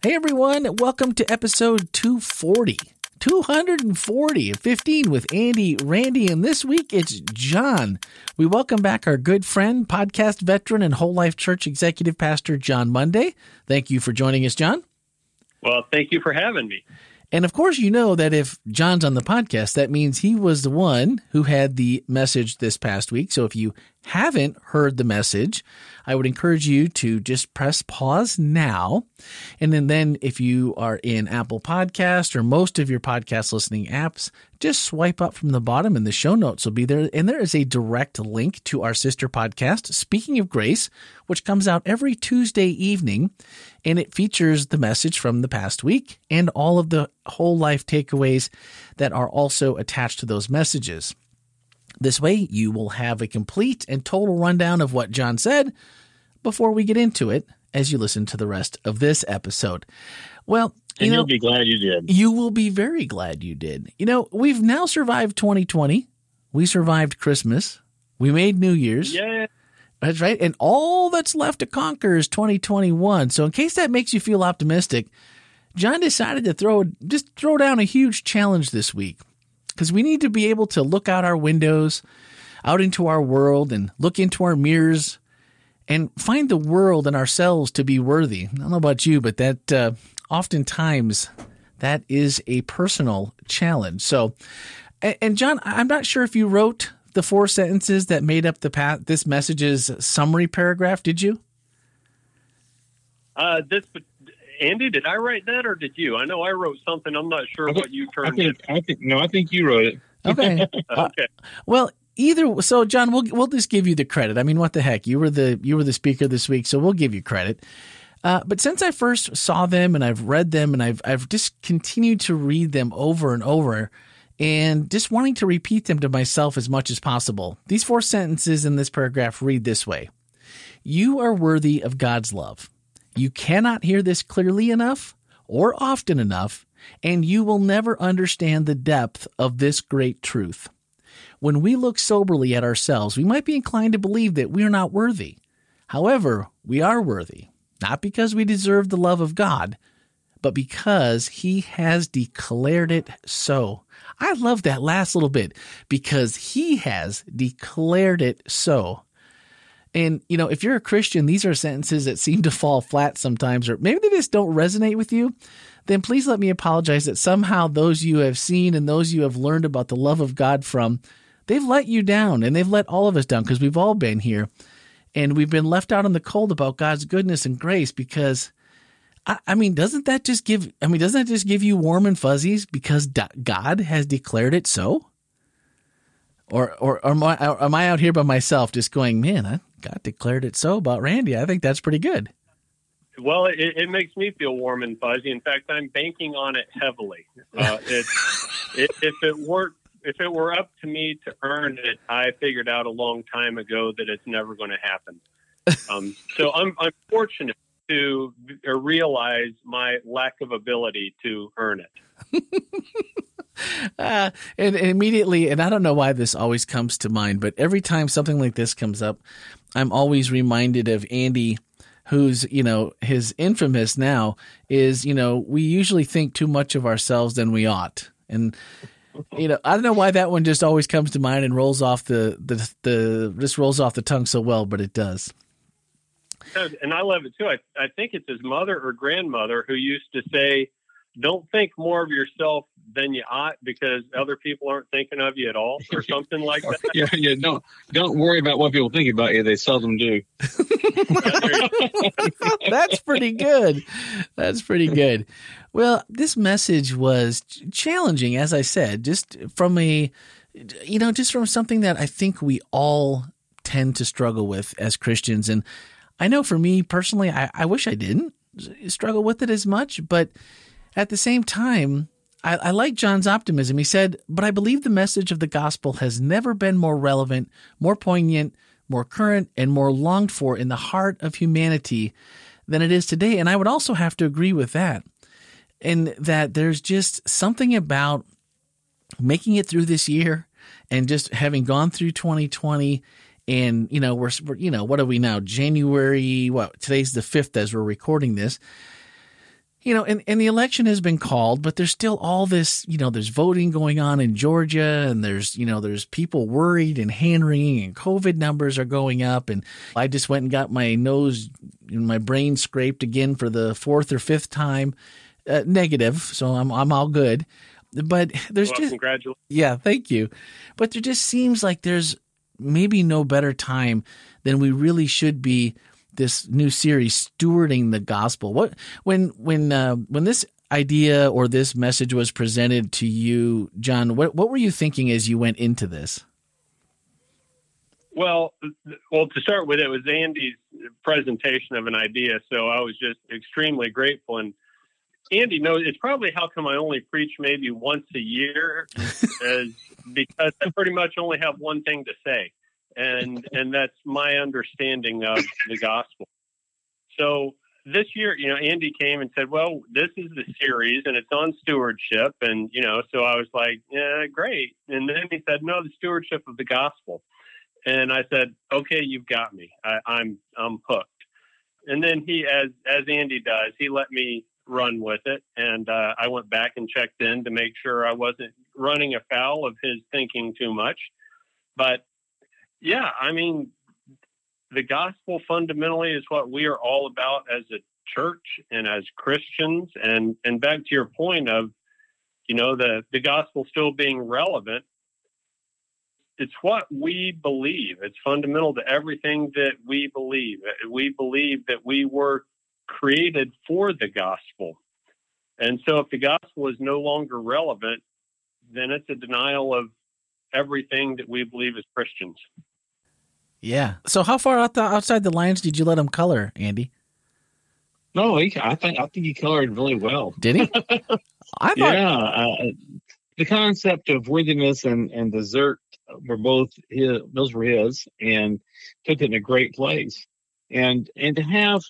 Hey everyone, welcome to episode 240. 240 15 with Andy, Randy, and this week it's John. We welcome back our good friend, podcast veteran, and whole life church executive pastor, John Monday. Thank you for joining us, John. Well, thank you for having me. And of course, you know that if John's on the podcast, that means he was the one who had the message this past week. So if you haven't heard the message, I would encourage you to just press pause now. And then, then if you are in Apple Podcast or most of your podcast listening apps, just swipe up from the bottom and the show notes will be there. And there is a direct link to our sister podcast, Speaking of Grace, which comes out every Tuesday evening. And it features the message from the past week and all of the whole life takeaways that are also attached to those messages. This way, you will have a complete and total rundown of what John said before we get into it as you listen to the rest of this episode. Well, you and know, you'll be glad you did. You will be very glad you did. You know, we've now survived 2020. We survived Christmas. We made New Year's. Yeah. That's right. And all that's left to conquer is 2021. So in case that makes you feel optimistic, John decided to throw just throw down a huge challenge this week because we need to be able to look out our windows, out into our world, and look into our mirrors and find the world and ourselves to be worthy. I don't know about you, but that uh, oftentimes that is a personal challenge. So, and John, I'm not sure if you wrote the four sentences that made up the path, this message's summary paragraph. Did you? Uh, this Andy, did I write that or did you? I know I wrote something. I'm not sure what you turned. I think, it. I think no, I think you wrote it. Okay. okay. Uh, well, either so, John, we'll we'll just give you the credit. I mean, what the heck? You were the you were the speaker this week, so we'll give you credit. Uh, but since I first saw them and I've read them and I've I've just continued to read them over and over and just wanting to repeat them to myself as much as possible. These four sentences in this paragraph read this way. You are worthy of God's love. You cannot hear this clearly enough or often enough, and you will never understand the depth of this great truth. When we look soberly at ourselves, we might be inclined to believe that we are not worthy. However, we are worthy, not because we deserve the love of God, but because He has declared it so. I love that last little bit because He has declared it so. And, you know, if you're a Christian, these are sentences that seem to fall flat sometimes, or maybe they just don't resonate with you. Then please let me apologize that somehow those you have seen and those you have learned about the love of God from, they've let you down and they've let all of us down because we've all been here. And we've been left out in the cold about God's goodness and grace because, I, I mean, doesn't that just give, I mean, doesn't that just give you warm and fuzzies because God has declared it so? Or, or, or am, I, or am I out here by myself just going, man, I, God declared it so about Randy. I think that's pretty good. Well, it, it makes me feel warm and fuzzy. In fact, I'm banking on it heavily. Uh, it, it, if it weren't, if it were up to me to earn it, I figured out a long time ago that it's never going to happen. Um, so I'm, I'm fortunate to realize my lack of ability to earn it. uh, and, and immediately, and I don't know why this always comes to mind, but every time something like this comes up, I'm always reminded of Andy, who's, you know, his infamous now is, you know, we usually think too much of ourselves than we ought. And, you know, I don't know why that one just always comes to mind and rolls off the, the, the, just rolls off the tongue so well, but it does. And I love it too. I, I think it's his mother or grandmother who used to say, don't think more of yourself than you ought because other people aren't thinking of you at all or something like that. yeah, yeah. Don't don't worry about what people think about you. They seldom do. That's pretty good. That's pretty good. Well, this message was challenging, as I said, just from a, you know, just from something that I think we all tend to struggle with as Christians. And I know for me personally, I, I wish I didn't struggle with it as much, but at the same time, I, I, like John's optimism. He said, But I believe the message of the gospel has never been more relevant, more poignant, more current, and more longed for in the heart of humanity than it is today. And I would also have to agree with that. And that there's just something about making it through this year and just having gone through 2020 and you know we're, you know what are we now january what today's the 5th as we're recording this you know, and, and the election has been called, but there's still all this, you know, there's voting going on in Georgia and there's, you know, there's people worried and hand wringing and COVID numbers are going up. And I just went and got my nose and my brain scraped again for the fourth or fifth time, uh, negative. So I'm, I'm all good. But there's Well, just, congratulations. yeah, thank you. But there just seems like there's maybe no better time than we really should be this new series stewarding the gospel. What when when uh, when this idea or this message was presented to you, John, what what were you thinking as you went into this? Well, well, to start with, it was Andy's presentation of an idea, so I was just extremely grateful. And Andy knows it's probably how come I only preach maybe once a year, is because I pretty much only have one thing to say, and and that's my understanding of the gospel. So this year, you know, Andy came and said, "Well, this is the series, and it's on stewardship," and you know, so I was like, "Yeah, great." And then he said, "No, the stewardship of the gospel." And I said, "Okay, you've got me. I, I'm I'm hooked." And then he, as as Andy does, he let me run with it, and uh, I went back and checked in to make sure I wasn't running afoul of his thinking too much. But yeah, I mean, the gospel fundamentally is what we are all about as a church and as Christians. And and back to your point of, you know, the the gospel still being relevant it's what we believe. It's fundamental to everything that we believe. We believe that we were created for the gospel. And so if the gospel is no longer relevant, then it's a denial of everything that we believe as Christians. Yeah. So how far out the, outside the lines did you let him color, Andy? No, he, I think I think he colored really well. Did he? I thought. Yeah, uh, the concept of worthiness and and desert were both his; those were his, and took it in a great place. And and to have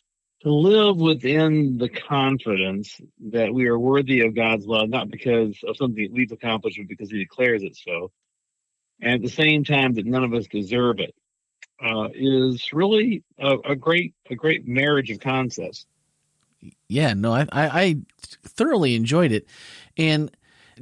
to live within the confidence that we are worthy of God's love, not because of something we've accomplished, but because He declares it so. And at the same time, that none of us deserve it, uh, is really a, a great a great marriage of concepts. Yeah, no, I, I, I thoroughly enjoyed it. And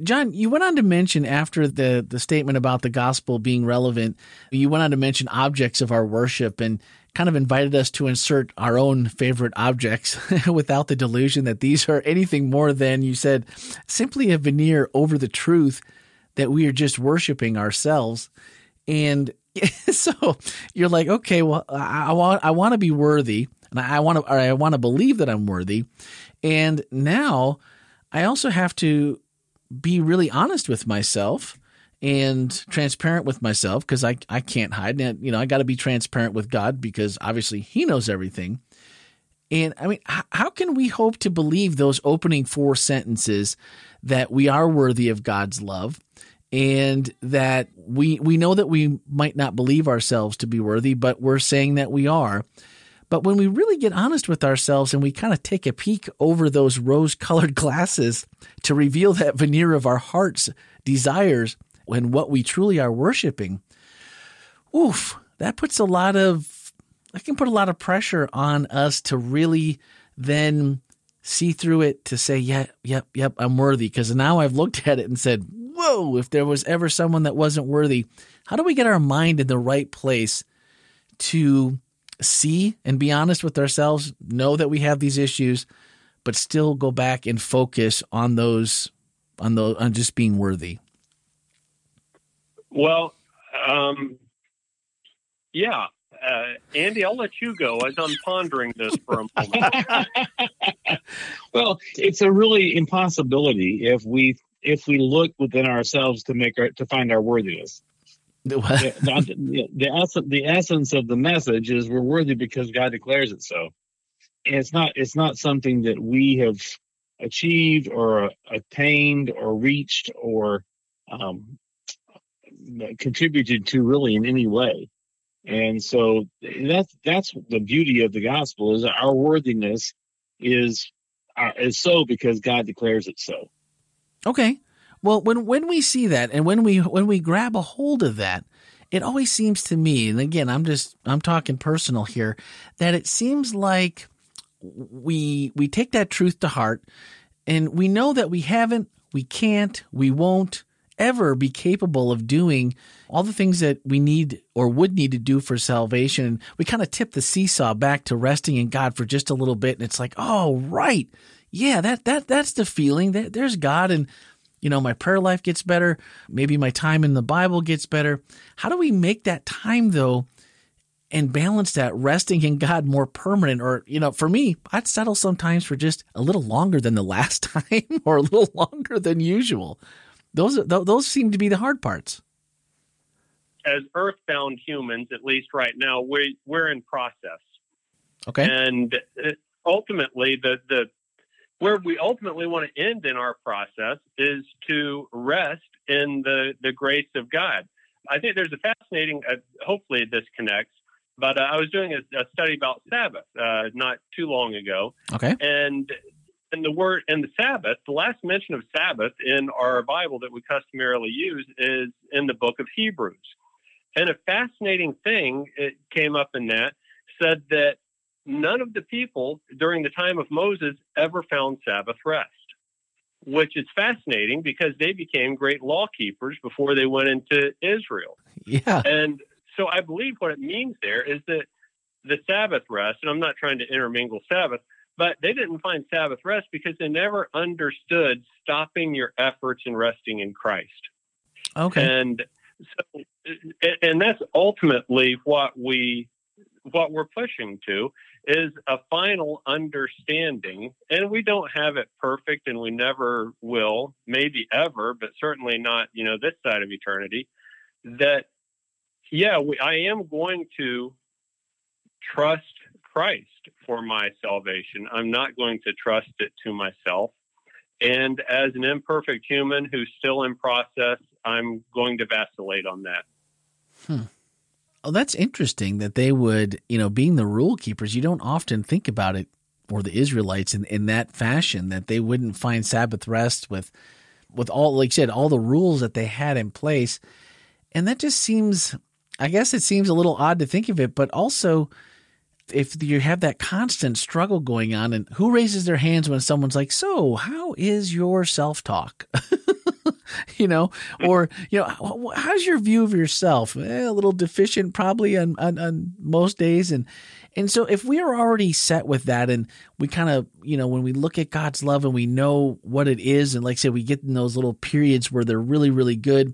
John, you went on to mention after the, the statement about the gospel being relevant, you went on to mention objects of our worship and kind of invited us to insert our own favorite objects without the delusion that these are anything more than, you said, simply a veneer over the truth that we are just worshiping ourselves. And so you're like, okay, well, I, I want I want to be worthy, and I want to I want to believe that I'm worthy, and now I also have to be really honest with myself and transparent with myself because I I can't hide, and you know I got to be transparent with God because obviously He knows everything. And I mean, how can we hope to believe those opening four sentences that we are worthy of God's love? And that we we know that we might not believe ourselves to be worthy, but we're saying that we are. But when we really get honest with ourselves and we kind of take a peek over those rose colored glasses to reveal that veneer of our heart's desires and what we truly are worshiping, oof, that puts a lot of, that can put a lot of pressure on us to really then see through it to say, yeah, yep, yep, I'm worthy. Because now I've looked at it and said, whoa, if there was ever someone that wasn't worthy, how do we get our mind in the right place to see and be honest with ourselves, know that we have these issues, but still go back and focus on those, on those, on just being worthy? Well, um, yeah. Uh, Andy, I'll let you go as I'm pondering this for a moment. well, it's a really impossibility if we if we look within ourselves to make our to find our worthiness. the, the, the, essence, the essence of the message is we're worthy because God declares it so. And it's not it's not something that we have achieved or attained or reached or um, contributed to really in any way. And so that's that's the beauty of the gospel is our worthiness is uh, is so because God declares it so. Okay. Well, when when we see that and when we when we grab a hold of that, it always seems to me, and again, I'm just I'm talking personal here, that it seems like we we take that truth to heart and we know that we haven't, we can't, we won't ever be capable of doing all the things that we need or would need to do for salvation. We kind of tip the seesaw back to resting in God for just a little bit and it's like, "Oh, right. Yeah, that that that's the feeling. That there's God and you know, my prayer life gets better, maybe my time in the Bible gets better. How do we make that time though and balance that resting in God more permanent. Or, you know, for me, I'd settle sometimes for just a little longer than the last time or a little longer than usual. Those, those seem to be the hard parts. As earthbound humans, at least right now, we, we're in process. Okay. And uh, ultimately, the, the, where we ultimately want to end in our process is to rest in the, the grace of God. I think there's a fascinating, uh, hopefully this connects, but uh, I was doing a, a, study about Sabbath uh, not too long ago. Okay. And and the word and the Sabbath, the last mention of Sabbath in our Bible that we customarily use is in the book of Hebrews. And a fascinating thing it came up in that said that none of the people during the time of Moses ever found Sabbath rest, which is fascinating because they became great law keepers before they went into Israel. Yeah. And so I believe what it means there is that the Sabbath rest, and I'm not trying to intermingle Sabbath, but they didn't find Sabbath rest because they never understood stopping your efforts and resting in Christ. Okay. And so, and that's ultimately what we what we're pushing to is a final understanding and we don't have it perfect and we never will maybe ever but certainly not you know this side of eternity that yeah, we, I am going to trust Christ for my salvation. I'm not going to trust it to myself. And as an imperfect human who's still in process, I'm going to vacillate on that. Hmm. Oh, that's interesting that they would, you know, being the rule keepers, you don't often think about it or the Israelites in, in that fashion that they wouldn't find Sabbath rest with with all like you said, all the rules that they had in place. And that just seems I guess it seems a little odd to think of it, but also if you have that constant struggle going on and who raises their hands when someone's like, so how is your self talk? you know, or, you know, how's your view of yourself? Eh, a little deficient probably on, on, on most days. And, and so if we are already set with that and we kind of, you know, when we look at God's love and we know what it is, and like I said, we get in those little periods where they're really, really good,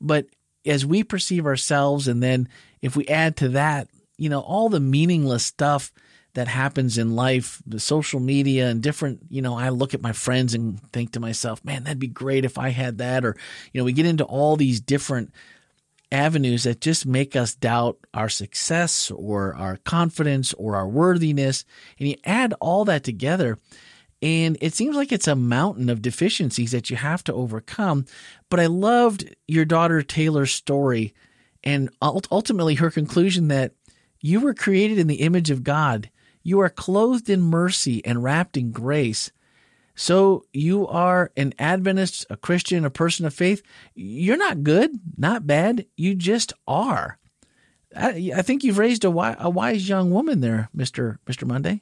but as we perceive ourselves, and then if we add to that, you know, all the meaningless stuff that happens in life, the social media and different, you know, I look at my friends and think to myself, man, that'd be great if I had that. Or, you know, we get into all these different avenues that just make us doubt our success or our confidence or our worthiness. And you add all that together and it seems like it's a mountain of deficiencies that you have to overcome. But I loved your daughter Taylor's story and ultimately her conclusion that you were created in the image of God. You are clothed in mercy and wrapped in grace. So you are an Adventist, a Christian, a person of faith. You're not good, not bad. You just are. I, I think you've raised a, a wise young woman there, Mister Mister Monday.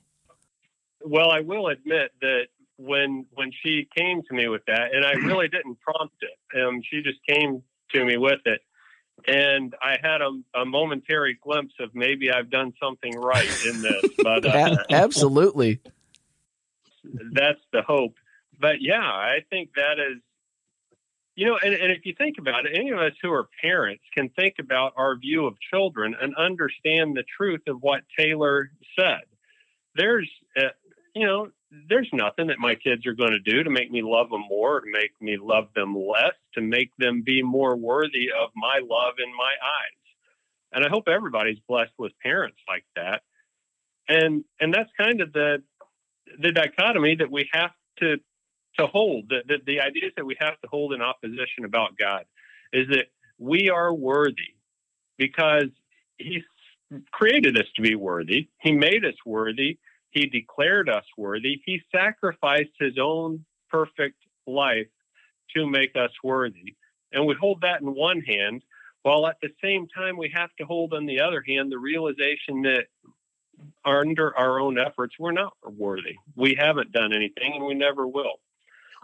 Well, I will admit that when when she came to me with that, and I really didn't prompt it. Um, she just came to me with it, and I had a, a momentary glimpse of maybe I've done something right in this. But uh, absolutely, that's the hope. But yeah, I think that is, you know, and, and if you think about it, any of us who are parents can think about our view of children and understand the truth of what Taylor said. There's uh, you know, there's nothing that my kids are going to do to make me love them more, to make me love them less, to make them be more worthy of my love in my eyes. And I hope everybody's blessed with parents like that. And and that's kind of the the dichotomy that we have to to hold. The, the, the ideas that we have to hold in opposition about God is that we are worthy because He created us to be worthy. He made us worthy he declared us worthy. He sacrificed his own perfect life to make us worthy. And we hold that in one hand, while at the same time, we have to hold on the other hand the realization that under our own efforts, we're not worthy. We haven't done anything, and we never will.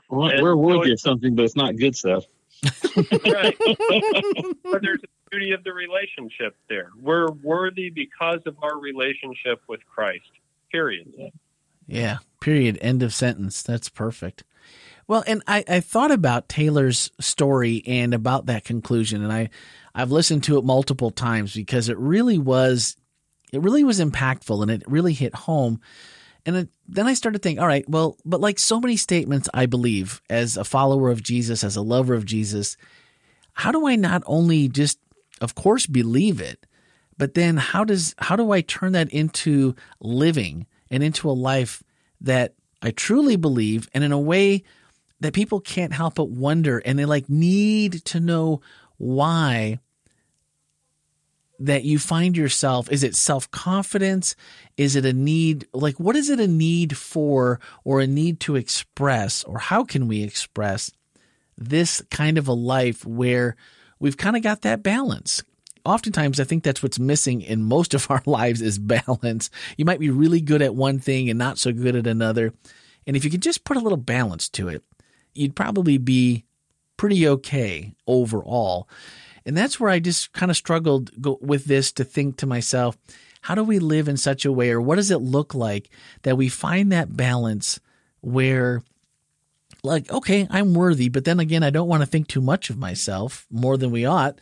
Well, we're worthy so of something, but it's not good stuff. right. but there's a beauty of the relationship there. We're worthy because of our relationship with Christ. Period. Yeah. Period. End of sentence. That's perfect. Well, and I, I thought about Taylor's story and about that conclusion, and I, I've listened to it multiple times because it really was, it really was impactful and it really hit home. And it, then I started thinking, all right, well, but like so many statements, I believe as a follower of Jesus, as a lover of Jesus, how do I not only just, of course, believe it, but then how does how do I turn that into living and into a life that I truly believe and in a way that people can't help but wonder and they like need to know why that you find yourself? Is it self-confidence? Is it a need like what is it a need for or a need to express? Or how can we express this kind of a life where we've kind of got that balance oftentimes I think that's what's missing in most of our lives is balance. You might be really good at one thing and not so good at another. And if you could just put a little balance to it, you'd probably be pretty okay overall. And that's where I just kind of struggled with this to think to myself, how do we live in such a way, or what does it look like that we find that balance where, like, okay, I'm worthy, but then again, I don't want to think too much of myself more than we ought.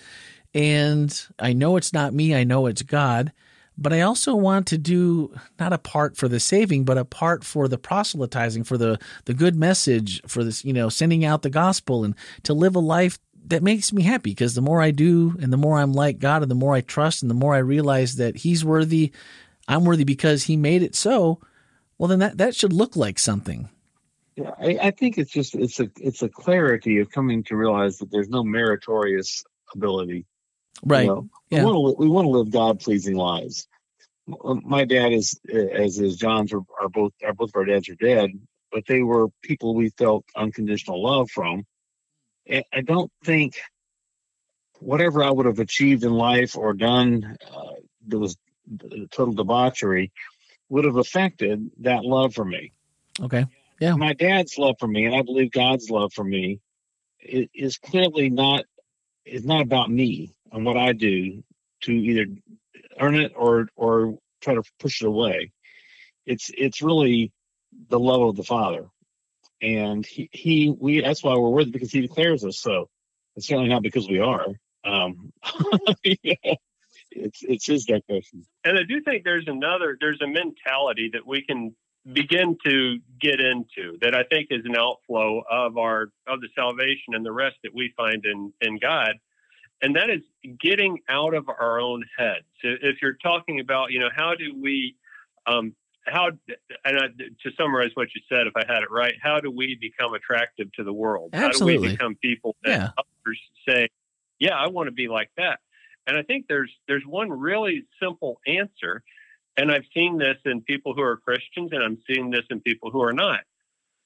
And I know it's not me, I know it's God but I also want to do not a part for the saving, but a part for the proselytizing, for the, the good message, for this, you know, sending out the gospel and to live a life that makes me happy because the more I do and the more I'm like God and the more I trust and the more I realize that He's worthy, I'm worthy because He made it so, well, then that, that should look like something. Yeah, I, I think it's just it's a it's a clarity of coming to realize that there's no meritorious ability Right. You know, yeah. We want to we want to live God pleasing lives. My dad is as is John's are, are both are both of our dads are dead, but they were people we felt unconditional love from. And I don't think whatever I would have achieved in life or done uh, that was total debauchery would have affected that love for me. Okay. Yeah. My dad's love for me, and I believe God's love for me, is clearly not is not about me and what I do to either earn it or or try to push it away. It's it's really the love of the Father, and he, he we that's why we're worthy because he declares us so. It's certainly not because we are. Um, it's it's his declaration. And I do think there's another there's a mentality that we can begin to get into that I think is an outflow of our of the salvation and the rest that we find in in God and that is getting out of our own heads. So if you're talking about, you know, how do we, um, how, and I, to summarize what you said, if I had it right, how do we become attractive to the world? Absolutely. How do we become people that yeah. others say, yeah, I want to be like that? And I think there's there's one really simple answer, and I've seen this in people who are Christians, and I'm seeing this in people who are not.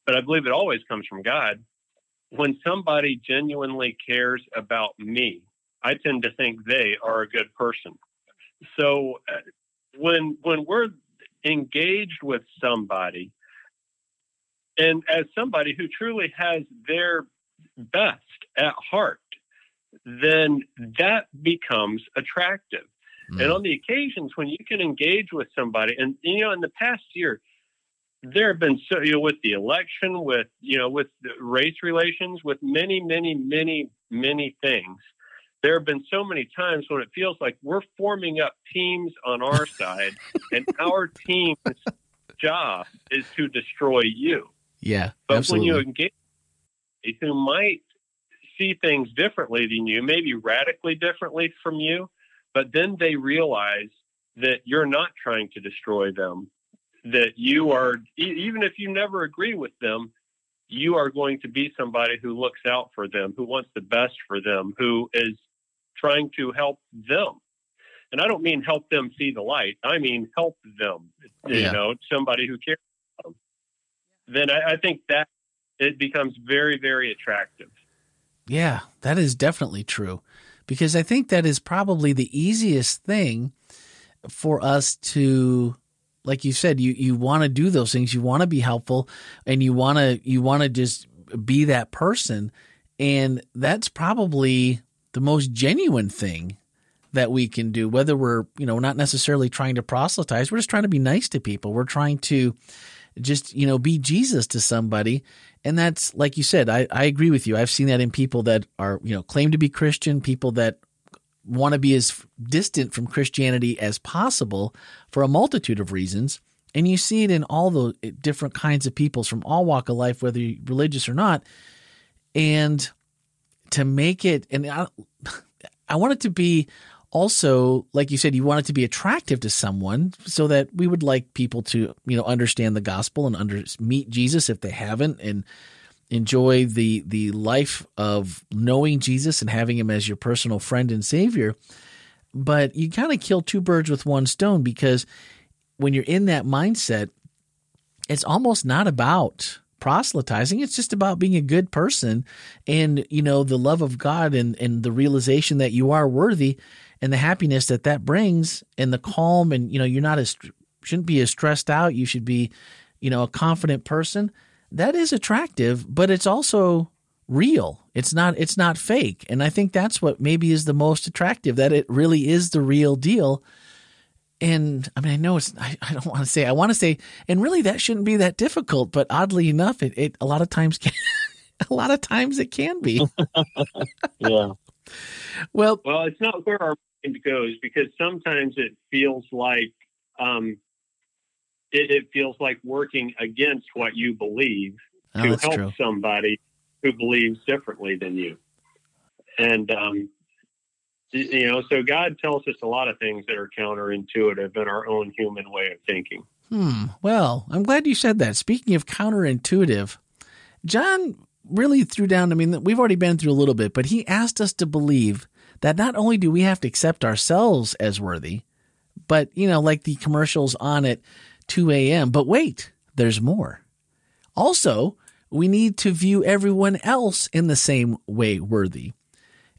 But I believe it always comes from God. When somebody genuinely cares about me, I tend to think they are a good person. So uh, when when we're engaged with somebody, and as somebody who truly has their best at heart, then that becomes attractive. Mm. And on the occasions when you can engage with somebody, and you know, in the past year, there have been so you know with the election, with you know, with race relations, with many, many, many, many things there have been so many times when it feels like we're forming up teams on our side and our team's job is to destroy you. Yeah. But absolutely. when you engage who might see things differently than you, maybe radically differently from you, but then they realize that you're not trying to destroy them, that you are, even if you never agree with them, you are going to be somebody who looks out for them, who wants the best for them, who is trying to help them. And I don't mean help them see the light. I mean help them. You yeah. know, somebody who cares. Then I, I think that it becomes very, very attractive. Yeah, that is definitely true. Because I think that is probably the easiest thing for us to like you said, you you want to do those things. You want to be helpful, and you want to you want to just be that person, and that's probably the most genuine thing that we can do. Whether we're you know not necessarily trying to proselytize, we're just trying to be nice to people. We're trying to just you know be Jesus to somebody, and that's like you said. I I agree with you. I've seen that in people that are you know claim to be Christian, people that want to be as distant from Christianity as possible for a multitude of reasons. And you see it in all the eh, different kinds of peoples from all walk of life, whether religious or not. And to make it, and I, I want it to be also, like you said, you want it to be attractive to someone so that we would like people to, you know, understand the gospel and under, meet Jesus if they haven't and enjoy the the life of knowing Jesus and having him as your personal friend and savior. But you kind of kill two birds with one stone because when you're in that mindset, it's almost not about proselytizing. It's just about being a good person and, you know, the love of God and, and the realization that you are worthy and the happiness that that brings and the calm and, you know, you're not as, shouldn't be as stressed out. You should be, you know, a confident person that is attractive, but it's also real. It's not it's not fake. And I think that's what maybe is the most attractive that it really is the real deal. And I mean I know it's I, I don't want to say I want to say and really that shouldn't be that difficult, but oddly enough it, it a lot of times can a lot of times it can be. yeah. Well, well, it's not where our mind goes because sometimes it feels like um, it, it feels like working against what you believe oh, to help true. somebody who believes differently than you. And, um, you know, so God tells us a lot of things that are counterintuitive in our own human way of thinking. Hmm. Well, I'm glad you said that. Speaking of counterintuitive, John really threw down. I mean, we've already been through a little bit, but he asked us to believe that not only do we have to accept ourselves as worthy, but, you know, like the commercials on it, 2 a.m. But wait, there's more. Also, we need to view everyone else in the same way worthy.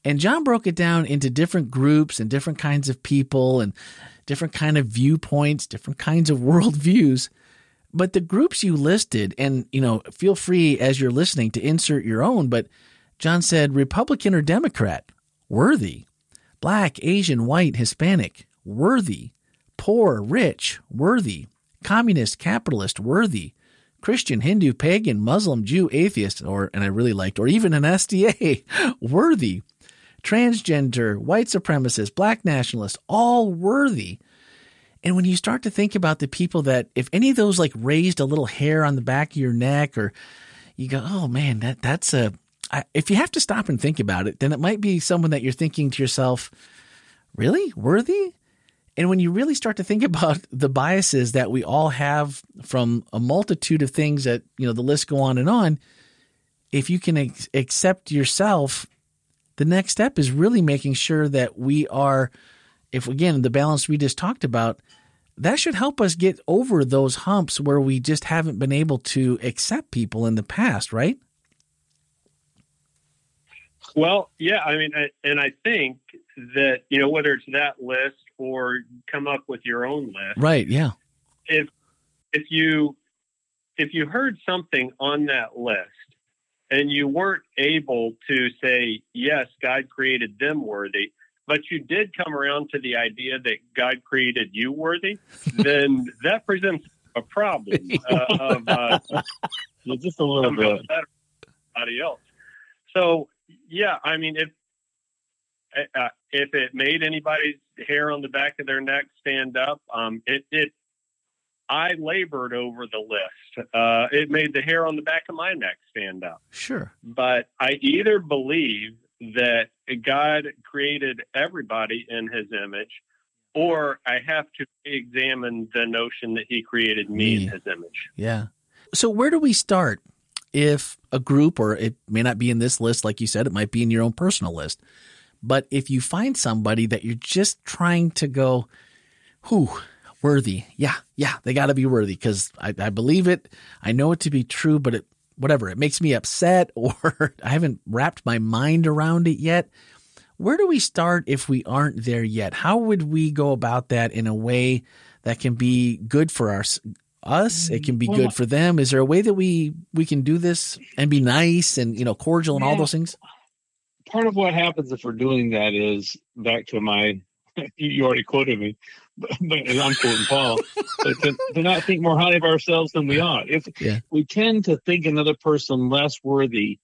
And John broke it down into different groups and different kinds of people and different kind of viewpoints, different kinds of worldviews. But the groups you listed, and you know, feel free as you're listening to insert your own, but John said Republican or Democrat, worthy. Black, Asian, white, Hispanic, worthy. Poor, rich, worthy communist, capitalist, worthy, Christian, Hindu, pagan, Muslim, Jew, atheist, or, and I really liked, or even an SDA, worthy, transgender, white supremacist, black nationalist, all worthy. And when you start to think about the people that, if any of those like raised a little hair on the back of your neck, or you go, oh man, that that's a, I, if you have to stop and think about it, then it might be someone that you're thinking to yourself, really worthy? And when you really start to think about the biases that we all have from a multitude of things that, you know, the list go on and on, if you can ex- accept yourself, the next step is really making sure that we are, if again, the balance we just talked about, that should help us get over those humps where we just haven't been able to accept people in the past, right? Well, yeah, I mean, I, and I think that you know whether it's that list or come up with your own list. Right. Yeah. If if you if you heard something on that list and you weren't able to say yes, God created them worthy, but you did come around to the idea that God created you worthy, then that presents a problem uh, of uh, just a little bit. Somebody else. So yeah, I mean, if uh, if it made anybody's hair on the back of their neck stand up, um, it it I labored over the list. Uh, it made the hair on the back of my neck stand up. Sure. But I either believe that God created everybody in His image, or I have to examine the notion that He created me, me. in His image. Yeah. So where do we start? if a group, or it may not be in this list, like you said, it might be in your own personal list. But if you find somebody that you're just trying to go, who worthy, yeah, yeah, they got to be worthy because I, I believe it, I know it to be true, but it whatever it makes me upset or I haven't wrapped my mind around it yet. Where do we start if we aren't there yet? How would we go about that in a way that can be good for our us? It can be good for them. Is there a way that we we can do this and be nice and you know cordial and all those things? Part of what happens if we're doing that is back to my you already quoted me but, but i'm quoting paul but to, to not think more highly of ourselves than we ought if Yeah. we tend to think another person less worthy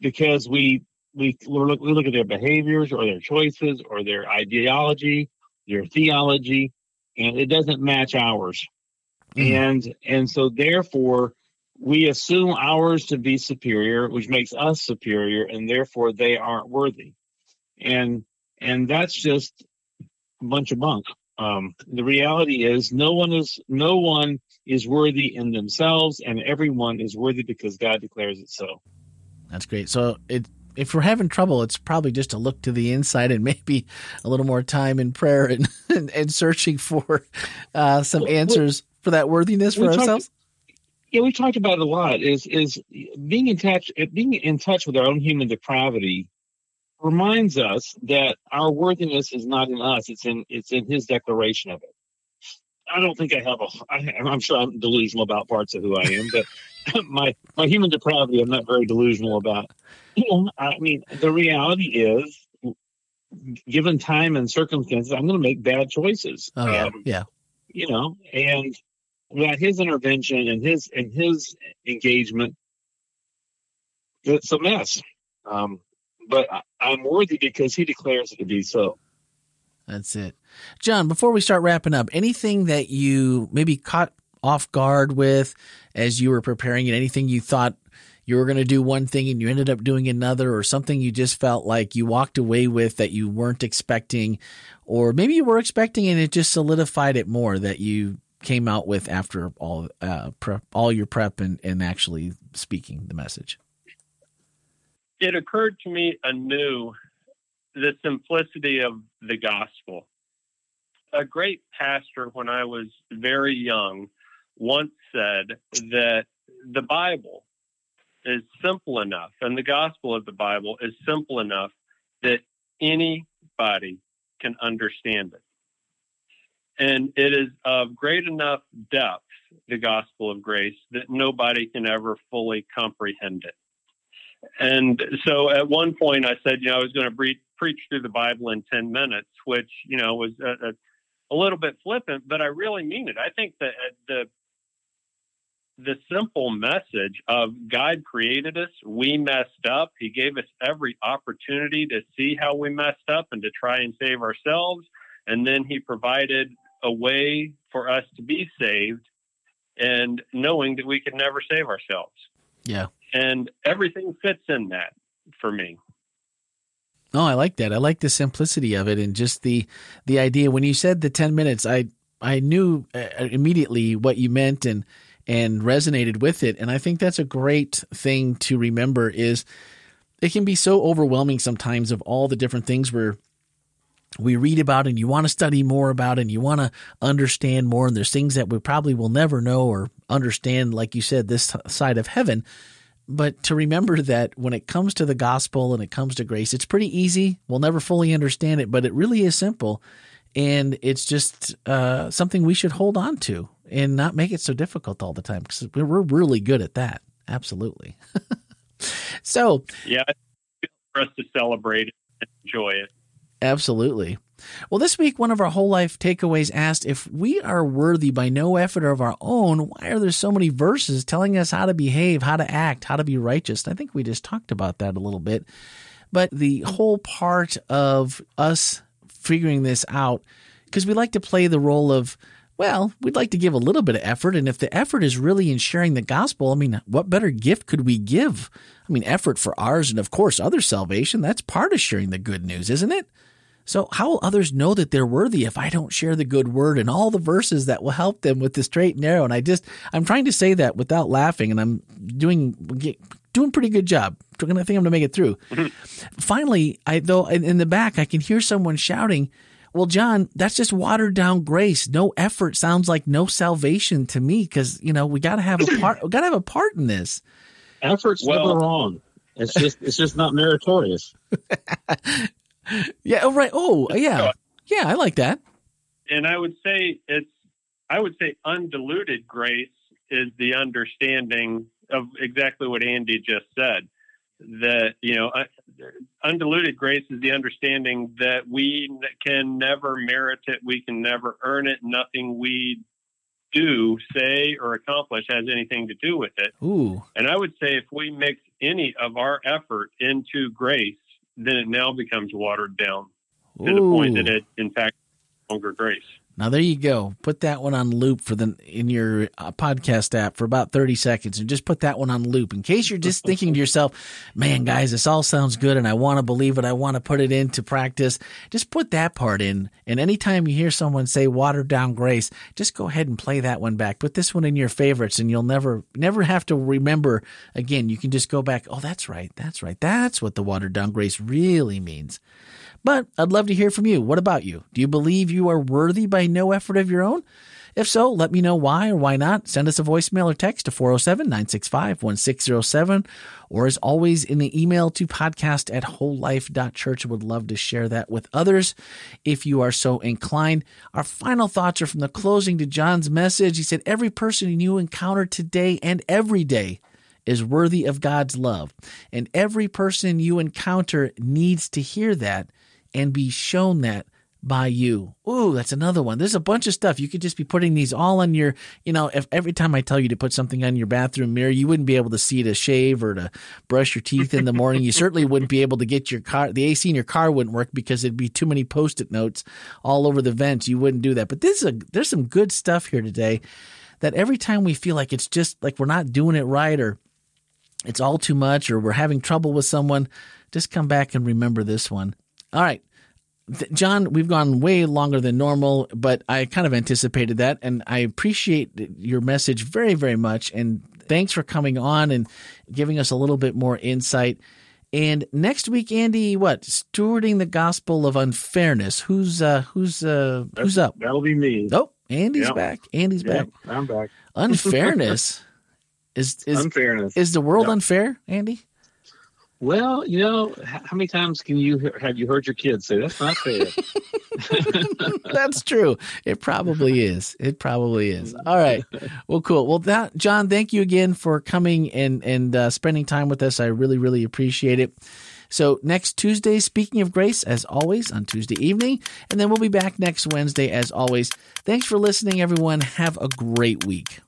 because we we look, we look at their behaviors or their choices or their ideology their theology and it doesn't match ours Mhm. and and so therefore we assume ours to be superior which makes us superior and therefore they aren't worthy and and that's just bunch of bunk um, the reality is no one is no one is worthy in themselves and everyone is worthy because god declares it so That's great. So it, if we're having trouble, it's probably just to look to the inside and maybe a little more time in prayer and and, and searching for uh, some Well, answers for that worthiness for we talked- ourselves. yeah we talked about it a lot is is being in touch being in touch with our own human depravity reminds us that our worthiness is not in us it's in it's in his declaration of it i don't think i have a I, i'm sure i'm delusional about parts of who i am but my my human depravity i'm not very delusional about you know i mean the reality is given time and circumstances i'm going to make bad choices Oh yeah, Um, yeah. you know, and without his intervention and his and his engagement, it's a mess. Um, but I'm worthy because he declares it to be so. That's it. John, before we start wrapping up, anything that you maybe caught off guard with as you were preparing it, anything you thought you were going to do one thing and you ended up doing another, or something you just felt like you walked away with that you weren't expecting, or maybe you were expecting and it just solidified it more that you came out with after all uh, prep, all your prep and, and actually speaking the message. It occurred to me anew the simplicity of the gospel. A great pastor, when I was very young, once said that the Bible is simple enough, and the gospel of the Bible is simple enough that anybody can understand it. And it is of great enough depth, the gospel of grace, that nobody can ever fully comprehend it. And so at one point I said, you know, I was going to bre- preach through the Bible in 10 minutes, which, you know, was a, a, a little bit flippant, but I really mean it. I think that uh, the, the simple message of God created us, we messed up. He gave us every opportunity to see how we messed up and to try and save ourselves. And then he provided a way for us to be saved and knowing that we could never save ourselves Yeah. And everything fits in that for me. Oh, I like that. I like the simplicity of it and just the the idea. When you said the ten minutes, I I knew uh, immediately what you meant and and resonated with it. And I think that's a great thing to remember. Is it can be so overwhelming sometimes of all the different things we're we read about and you want to study more about and you want to understand more and there's things that we probably will never know or understand like you said this side of heaven but to remember that when it comes to the gospel and it comes to grace, it's pretty easy. We'll never fully understand it, but it really is simple. And it's just uh, something we should hold on to and not make it so difficult all the time because we're really good at that. Absolutely. so, Yeah, it's for us to celebrate and enjoy it. Absolutely. Well, this week, one of our whole life takeaways asked if we are worthy by no effort of our own, why are there so many verses telling us how to behave, how to act, how to be righteous? I think we just talked about that a little bit. But the whole part of us figuring this out, because we like to play the role of, well, we'd like to give a little bit of effort. And if the effort is really in sharing the gospel, I mean, what better gift could we give? I mean, effort for ours and, of course, other salvation. That's part of sharing the good news, isn't it? So, how will others know that they're worthy if I don't share the good word and all the verses that will help them with the straight and narrow? And I just, I'm trying to say that without laughing, and I'm doing doing a pretty good job. I think I'm going to make it through. Mm-hmm. Finally, I though in the back, I can hear someone shouting, "Well, John, that's just watered down grace. No effort sounds like no salvation to me because you know we got to have a part. We got to have a part in this." Effort's Well- never wrong. It's just it's just not meritorious. Yeah. Oh, right. Oh, yeah. Yeah. I like that. And I would say it's I would say undiluted grace is the understanding of exactly what Andy just said. That you know, undiluted grace is the understanding that we can never merit it, we can never earn it. Nothing we do, say, or accomplish has anything to do with it. Ooh. And I would say if we mix any of our effort into grace, then it now becomes watered down to the point that it, in fact, longer grace. Now there you go. Put that one on loop for the in your uh, podcast app for about 30 seconds and just put that one on loop in case you're just thinking to yourself, "Man, guys, this all sounds good and I want to believe it. I want to put it into practice." Just put that part in. And anytime you hear someone say watered down grace, just go ahead and play that one back. Put this one in your favorites and you'll never never have to remember again. You can just go back, "Oh, that's right. That's right. That's what the watered down grace really means." But I'd love to hear from you. What about you? Do you believe you are worthy by no effort of your own? If so, let me know why or why not. Send us a voicemail or text to 407 965 1607, or as always, in the email to podcast at wholelife.church. Would love to share that with others if you are so inclined. Our final thoughts are from the closing to John's message. He said, Every person you encounter today and every day is worthy of God's love, and every person you encounter needs to hear that and be shown that by you. Ooh, that's another one. There's a bunch of stuff. You could just be putting these all on your, you know, if every time I tell you to put something on your bathroom mirror, you wouldn't be able to see to shave or to brush your teeth in the morning. you certainly wouldn't be able to get your car, the AC in your car wouldn't work because it'd be too many post-it notes all over the vents. You wouldn't do that. But this is a, there's some good stuff here today that every time we feel like it's just like we're not doing it right or it's all too much or we're having trouble with someone, just come back and remember this one. All right. John, we've gone way longer than normal, but I kind of anticipated that, and I appreciate your message very, very much. And thanks for coming on and giving us a little bit more insight. And next week, Andy, what stewarding the gospel of unfairness? Who's uh, who's uh, who's up? That'll be me. Oh, Andy's yep. back. Andy's yep, back. I'm back. Unfairness is is unfairness. Is the world yep. unfair, Andy? Well, you know, how many times can you have you heard your kids say that's not fair? that's true. It probably is. It probably is. All right. Well, cool. Well, that John, thank you again for coming and and uh, spending time with us. I really really appreciate it. So next Tuesday, speaking of grace, as always on Tuesday evening, and then we'll be back next Wednesday as always. Thanks for listening, everyone. Have a great week.